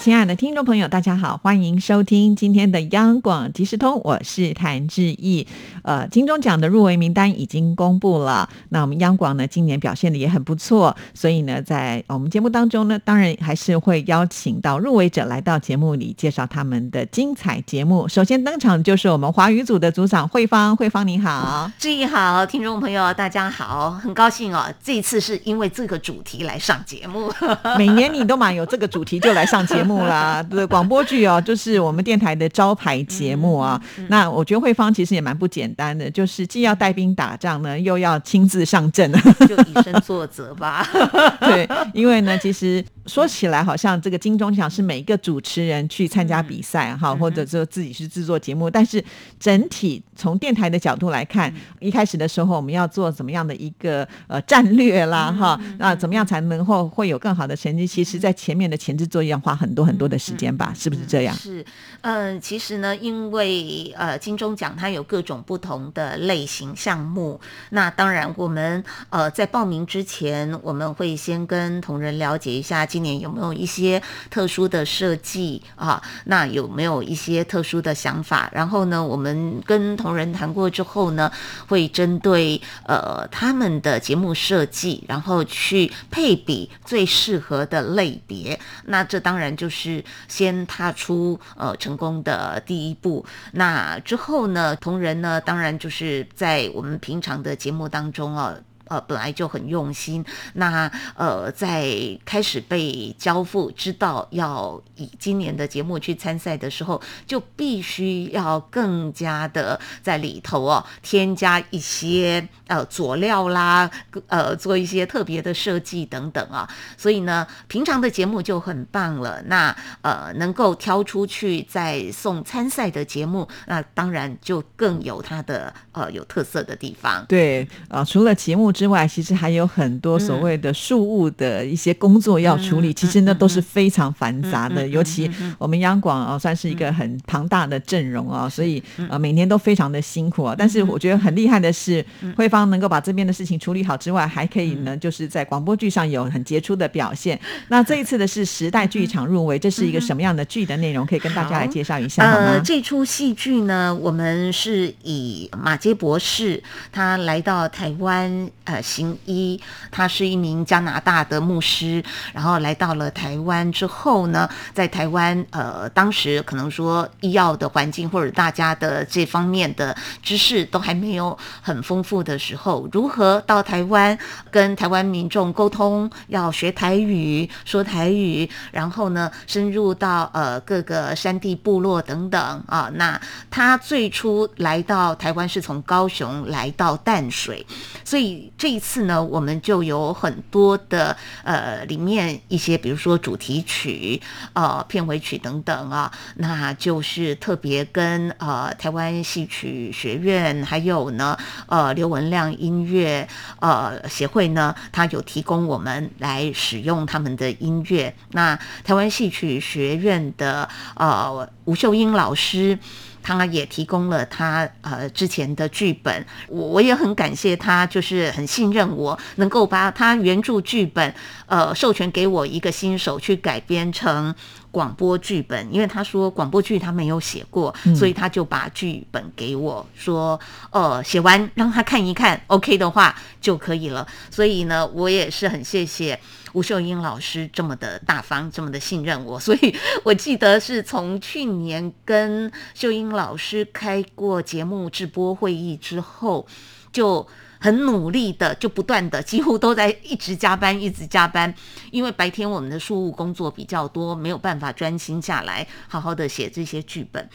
亲爱的听众朋友，大家好，欢迎收听今天的央广即时通，我是谭志毅。呃，金钟奖的入围名单已经公布了，那我们央广呢今年表现的也很不错，所以呢，在我们节目当中呢，当然还是会邀请到入围者来到节目里介绍他们的精彩节目。首先登场就是我们华语组的组长慧芳，慧芳你好，志毅好，听众朋友大家好，很高兴哦，这一次是因为这个主题来上节目，每年你都蛮有这个主题就来上节目。目啦，对广播剧哦，就是我们电台的招牌节目啊。那我觉得慧芳其实也蛮不简单的，就是既要带兵打仗呢，又要亲自上阵，就以身作则吧。对，因为呢，其实。说起来好像这个金钟奖是每一个主持人去参加比赛哈，或者说自己去制作节目，但是整体从电台的角度来看，一开始的时候我们要做怎么样的一个呃战略啦哈，那怎么样才能够会有更好的成绩？其实，在前面的前置作业要花很多很多的时间吧，是不是这样？是，嗯，其实呢，因为呃金钟奖它有各种不同的类型项目，那当然我们呃在报名之前，我们会先跟同仁了解一下今年有没有一些特殊的设计啊？那有没有一些特殊的想法？然后呢，我们跟同仁谈过之后呢，会针对呃他们的节目设计，然后去配比最适合的类别。那这当然就是是先踏出呃成功的第一步。那之后呢，同仁呢，当然就是在我们平常的节目当中啊。呃，本来就很用心。那呃，在开始被交付，知道要以今年的节目去参赛的时候，就必须要更加的在里头哦，添加一些呃佐料啦，呃，做一些特别的设计等等啊。所以呢，平常的节目就很棒了。那呃，能够挑出去再送参赛的节目，那当然就更有它的呃有特色的地方。对啊，除了节目。之外，其实还有很多所谓的事务的一些工作要处理，其实呢都是非常繁杂的。尤其我们央广啊，算是一个很庞大的阵容啊，所以呃每年都非常的辛苦啊。但是我觉得很厉害的是，慧芳能够把这边的事情处理好之外，还可以呢，就是在广播剧上有很杰出的表现。那这一次的是时代剧场入围，这是一个什么样的剧的内容？可以跟大家来介绍一下呃，这出戏剧呢，我们是以马杰博士他来到台湾。呃，行医，他是一名加拿大的牧师，然后来到了台湾之后呢，在台湾，呃，当时可能说医药的环境或者大家的这方面的知识都还没有很丰富的时候，如何到台湾跟台湾民众沟通，要学台语，说台语，然后呢，深入到呃各个山地部落等等啊，那他最初来到台湾是从高雄来到淡水，所以。这一次呢，我们就有很多的呃，里面一些，比如说主题曲、呃片尾曲等等啊，那就是特别跟呃台湾戏曲学院，还有呢呃刘文亮音乐呃协会呢，他有提供我们来使用他们的音乐。那台湾戏曲学院的呃吴秀英老师。他也提供了他呃之前的剧本，我我也很感谢他，就是很信任我，能够把他原著剧本呃授权给我一个新手去改编成广播剧本，因为他说广播剧他没有写过，所以他就把剧本给我说，呃写完让他看一看，OK 的话就可以了。所以呢，我也是很谢谢。吴秀英老师这么的大方，这么的信任我，所以我记得是从去年跟秀英老师开过节目直播会议之后，就很努力的，就不断的，几乎都在一直加班，一直加班。因为白天我们的事务工作比较多，没有办法专心下来好好的写这些剧本。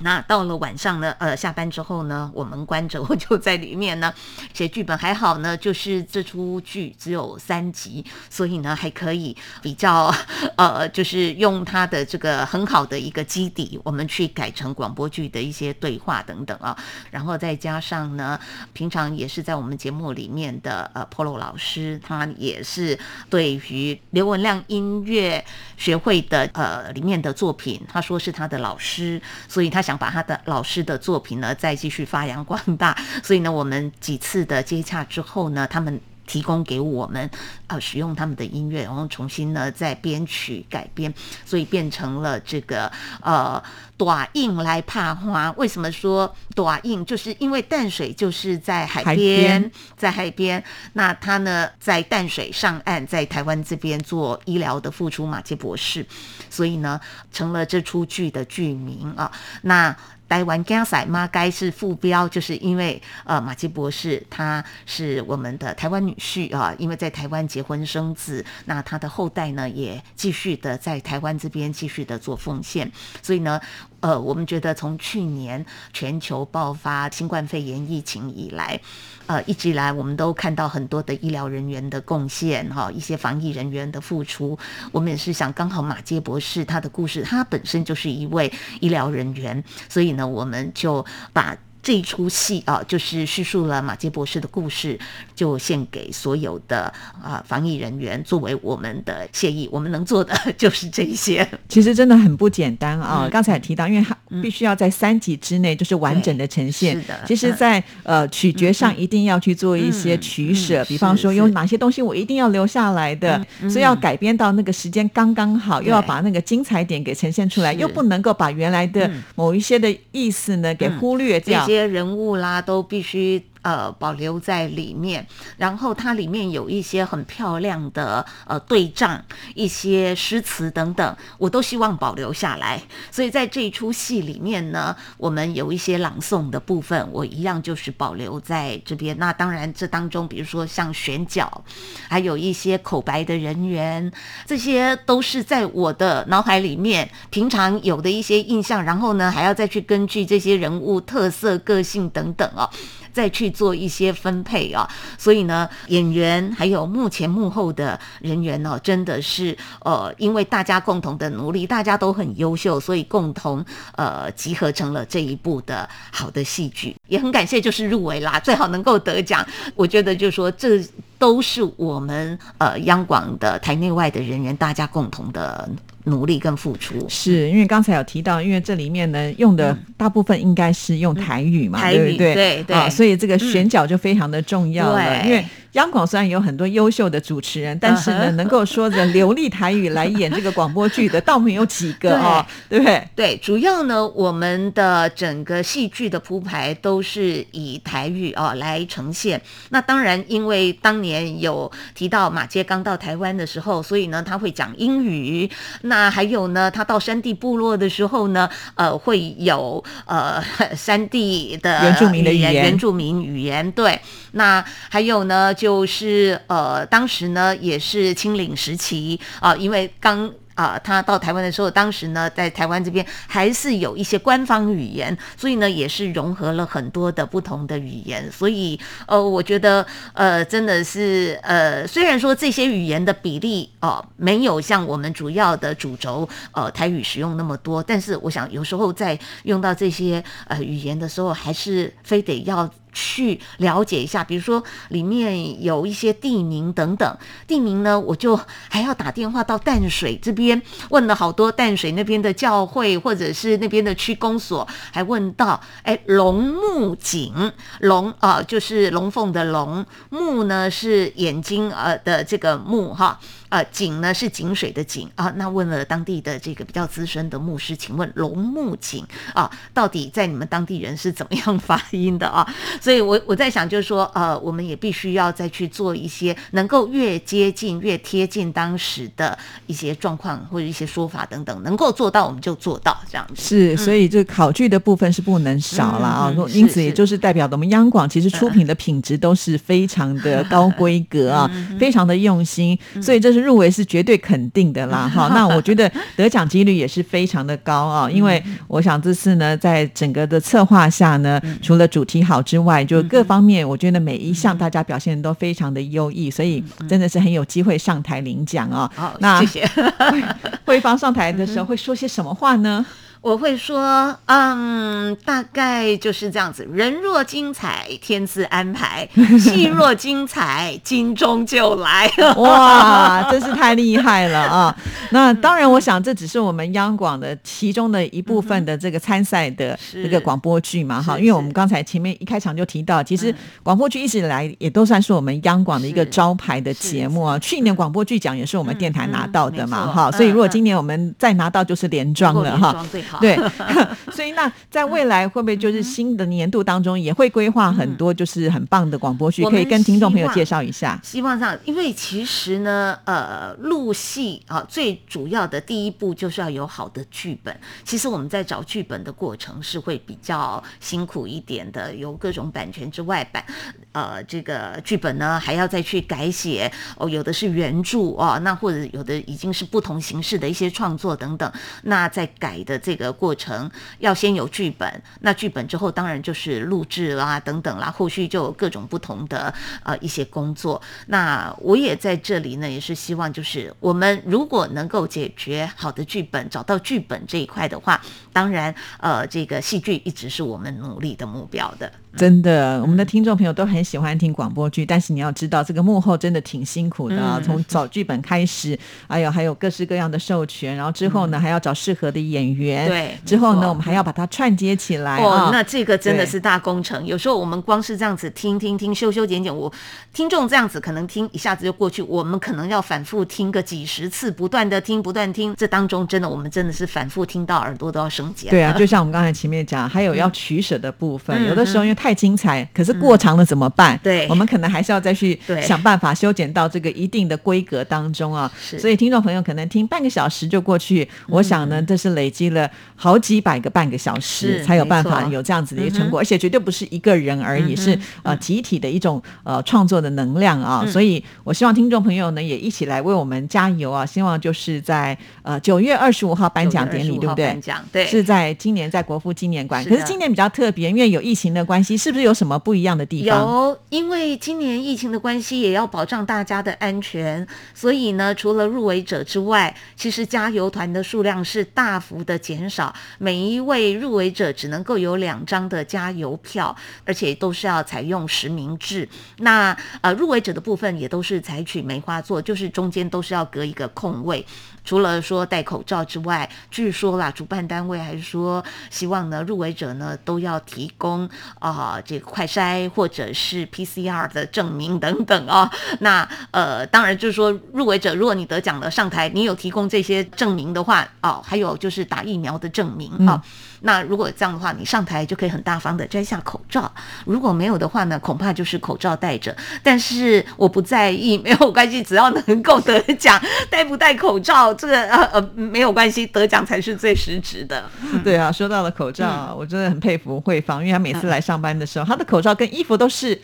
那到了晚上呢，呃，下班之后呢，我们关着，我就在里面呢写剧本。还好呢，就是这出剧只有三集，所以呢还可以比较 呃，就是用它的这个很好的一个基底，我们去改成广播剧的一些对话等等啊。然后再加上呢，平常也是在我们节目里面的呃，Polo 老师，他也是对于刘文亮音乐学会的呃里面的作品，他说是他的老师，所以他。想把他的老师的作品呢再继续发扬光大，所以呢，我们几次的接洽之后呢，他们提供给我们呃使用他们的音乐，然后重新呢再编曲改编，所以变成了这个呃短印来怕花。为什么说短印？就是因为淡水就是在海边，在海边，那他呢在淡水上岸，在台湾这边做医疗的付出，马杰博士。所以呢，成了这出剧的剧名啊。那台湾加塞妈该是副标，就是因为呃，马基博士他是我们的台湾女婿啊，因为在台湾结婚生子，那他的后代呢也继续的在台湾这边继续的做奉献，所以呢。呃，我们觉得从去年全球爆发新冠肺炎疫情以来，呃，一直以来我们都看到很多的医疗人员的贡献，哈，一些防疫人员的付出。我们也是想，刚好马杰博士他的故事，他本身就是一位医疗人员，所以呢，我们就把。这一出戏啊，就是叙述了马杰博士的故事，就献给所有的啊防疫人员，作为我们的谢意。我们能做的就是这些。其实真的很不简单啊！刚才提到，因为他必须要在三集之内就是完整的呈现。是的。其实，在呃取决上一定要去做一些取舍，比方说有哪些东西我一定要留下来的，所以要改编到那个时间刚刚好，又要把那个精彩点给呈现出来，又不能够把原来的某一些的意思呢给忽略掉。些人物啦，都必须。呃，保留在里面，然后它里面有一些很漂亮的呃对仗，一些诗词等等，我都希望保留下来。所以在这一出戏里面呢，我们有一些朗诵的部分，我一样就是保留在这边。那当然，这当中比如说像选角，还有一些口白的人员，这些都是在我的脑海里面平常有的一些印象，然后呢，还要再去根据这些人物特色、个性等等哦。再去做一些分配啊，所以呢，演员还有幕前幕后的人员呢，真的是呃，因为大家共同的努力，大家都很优秀，所以共同呃集合成了这一部的好的戏剧，也很感谢就是入围啦，最好能够得奖，我觉得就是说这。都是我们呃央广的台内外的人员，大家共同的努力跟付出。是因为刚才有提到，因为这里面呢用的大部分应该是用台语嘛，对不对？对对，所以这个选角就非常的重要了，因为。央广虽然有很多优秀的主持人，但是呢，能够说着流利台语来演这个广播剧的，倒没有几个 哦，对不对？对，主要呢，我们的整个戏剧的铺排都是以台语哦来呈现。那当然，因为当年有提到马街刚到台湾的时候，所以呢，他会讲英语。那还有呢，他到山地部落的时候呢，呃，会有呃 山地的原住民的语言，原住民语言。对，那还有呢就。就是呃，当时呢也是清领时期啊，因为刚啊他到台湾的时候，当时呢在台湾这边还是有一些官方语言，所以呢也是融合了很多的不同的语言，所以呃，我觉得呃真的是呃，虽然说这些语言的比例哦没有像我们主要的主轴呃台语使用那么多，但是我想有时候在用到这些呃语言的时候，还是非得要。去了解一下，比如说里面有一些地名等等，地名呢，我就还要打电话到淡水这边问了好多淡水那边的教会或者是那边的区公所，还问到，哎，龙目井，龙啊就是龙凤的龙，目呢是眼睛呃的这个目哈。呃，井呢是井水的井啊。那问了当地的这个比较资深的牧师，请问龙木井啊，到底在你们当地人是怎么样发音的啊？所以我我在想，就是说，呃，我们也必须要再去做一些能够越接近、越贴近当时的一些状况或者一些说法等等，能够做到我们就做到这样子。是，所以这考据的部分是不能少了啊。因此，也就是代表我们央广其实出品的品质都是非常的高规格啊，非常的用心。所以这是入围是绝对肯定的啦。哈，那我觉得得奖几率也是非常的高啊，因为我想这次呢，在整个的策划下呢，除了主题好之外，就各方面我觉得每一项大家表现都非常的优异，所以真的是很有机会上台领奖啊。好，那谢谢。慧芳上台的时候 会说些什么话呢？我会说，嗯，大概就是这样子。人若精彩，天自安排；戏若精彩，金钟就来。哇，真是太厉害了啊！那当然，我想这只是我们央广的其中的一部分的这个参赛的这个广播剧嘛，哈。因为我们刚才前面一开场就提到，其实广播剧一直以来也都算是我们央广的一个招牌的节目啊。去年广播剧奖也是我们电台拿到的嘛，哈。所以如果今年我们再拿到，就是连庄了哈。对，所以那在未来会不会就是新的年度当中也会规划很多就是很棒的广播剧，可以跟听众朋友介绍一下？希望上，因为其实呢，呃，录戏啊，最主要的第一步就是要有好的剧本。其实我们在找剧本的过程是会比较辛苦一点的，有各种版权之外版，呃，这个剧本呢还要再去改写哦，有的是原著哦，那或者有的已经是不同形式的一些创作等等，那在改的这个。过程要先有剧本，那剧本之后当然就是录制啦等等啦，后续就有各种不同的呃一些工作。那我也在这里呢，也是希望就是我们如果能够解决好的剧本，找到剧本这一块的话，当然呃这个戏剧一直是我们努力的目标的。真的，我们的听众朋友都很喜欢听广播剧，但是你要知道，这个幕后真的挺辛苦的啊！从找剧本开始，哎呦，还有各式各样的授权，然后之后呢，还要找适合的演员，对，之后呢，我们还要把它串接起来。哦，那这个真的是大工程。有时候我们光是这样子听听听，修修剪剪，我听众这样子可能听一下子就过去，我们可能要反复听个几十次，不断的听，不断听。这当中真的，我们真的是反复听到耳朵都要生茧。对啊，就像我们刚才前面讲，还有要取舍的部分，有的时候因为太。太精彩，可是过长了怎么办？对，我们可能还是要再去想办法修剪到这个一定的规格当中啊。所以听众朋友可能听半个小时就过去，我想呢，这是累积了好几百个半个小时才有办法有这样子的一个成果，而且绝对不是一个人而已，是呃集体的一种呃创作的能量啊。所以我希望听众朋友呢也一起来为我们加油啊！希望就是在呃九月二十五号颁奖典礼，对不对？颁奖对，是在今年在国父纪念馆。可是今年比较特别，因为有疫情的关系。是不是有什么不一样的地方？有，因为今年疫情的关系，也要保障大家的安全，所以呢，除了入围者之外，其实加油团的数量是大幅的减少。每一位入围者只能够有两张的加油票，而且都是要采用实名制。那呃，入围者的部分也都是采取梅花座，就是中间都是要隔一个空位。除了说戴口罩之外，据说啦，主办单位还是说希望呢，入围者呢都要提供啊这个快筛或者是 PCR 的证明等等啊。那呃，当然就是说，入围者如果你得奖了上台，你有提供这些证明的话，哦，还有就是打疫苗的证明啊。那如果这样的话，你上台就可以很大方的摘下口罩。如果没有的话呢，恐怕就是口罩戴着。但是我不在意，没有关系，只要能够得奖，戴不戴口罩这个呃呃没有关系，得奖才是最实质的。对啊，说到了口罩，我真的很佩服慧芳，因为她每次来上班的时候，她的口罩跟衣服都是。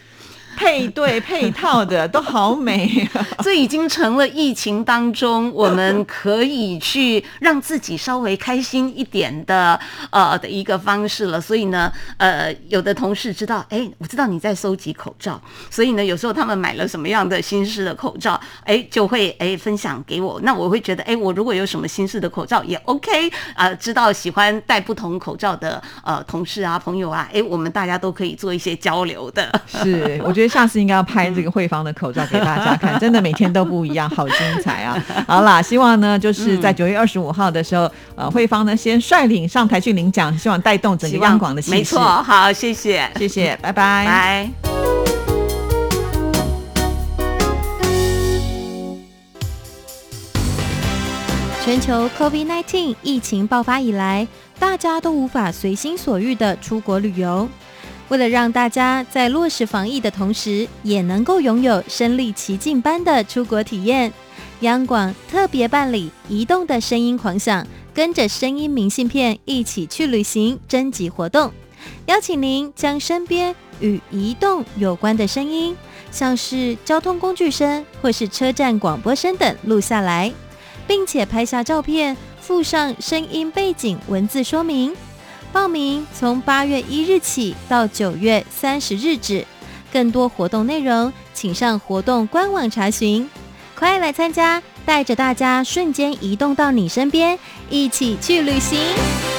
配对 配套的都好美，这已经成了疫情当中我们可以去让自己稍微开心一点的呃的一个方式了。所以呢，呃，有的同事知道，哎，我知道你在收集口罩，所以呢，有时候他们买了什么样的新式的口罩，哎，就会哎分享给我。那我会觉得，哎，我如果有什么新式的口罩也 OK 啊，知道喜欢戴不同口罩的呃同事啊朋友啊，哎，我们大家都可以做一些交流的。是，我觉得。下次应该要拍这个慧芳的口罩给大家看，真的每天都不一样，好精彩啊！好啦，希望呢就是在九月二十五号的时候，呃，慧芳呢先率领上台去领奖，希望带动整个央广的气势。没错，好，谢谢，谢谢，拜拜，拜。全球 COVID-19 疫情爆发以来，大家都无法随心所欲的出国旅游。为了让大家在落实防疫的同时，也能够拥有身临其境般的出国体验，央广特别办理“移动的声音狂想”，跟着声音明信片一起去旅行征集活动，邀请您将身边与移动有关的声音，像是交通工具声或是车站广播声等录下来，并且拍下照片，附上声音背景文字说明。报名从八月一日起到九月三十日止，更多活动内容请上活动官网查询。快来参加，带着大家瞬间移动到你身边，一起去旅行。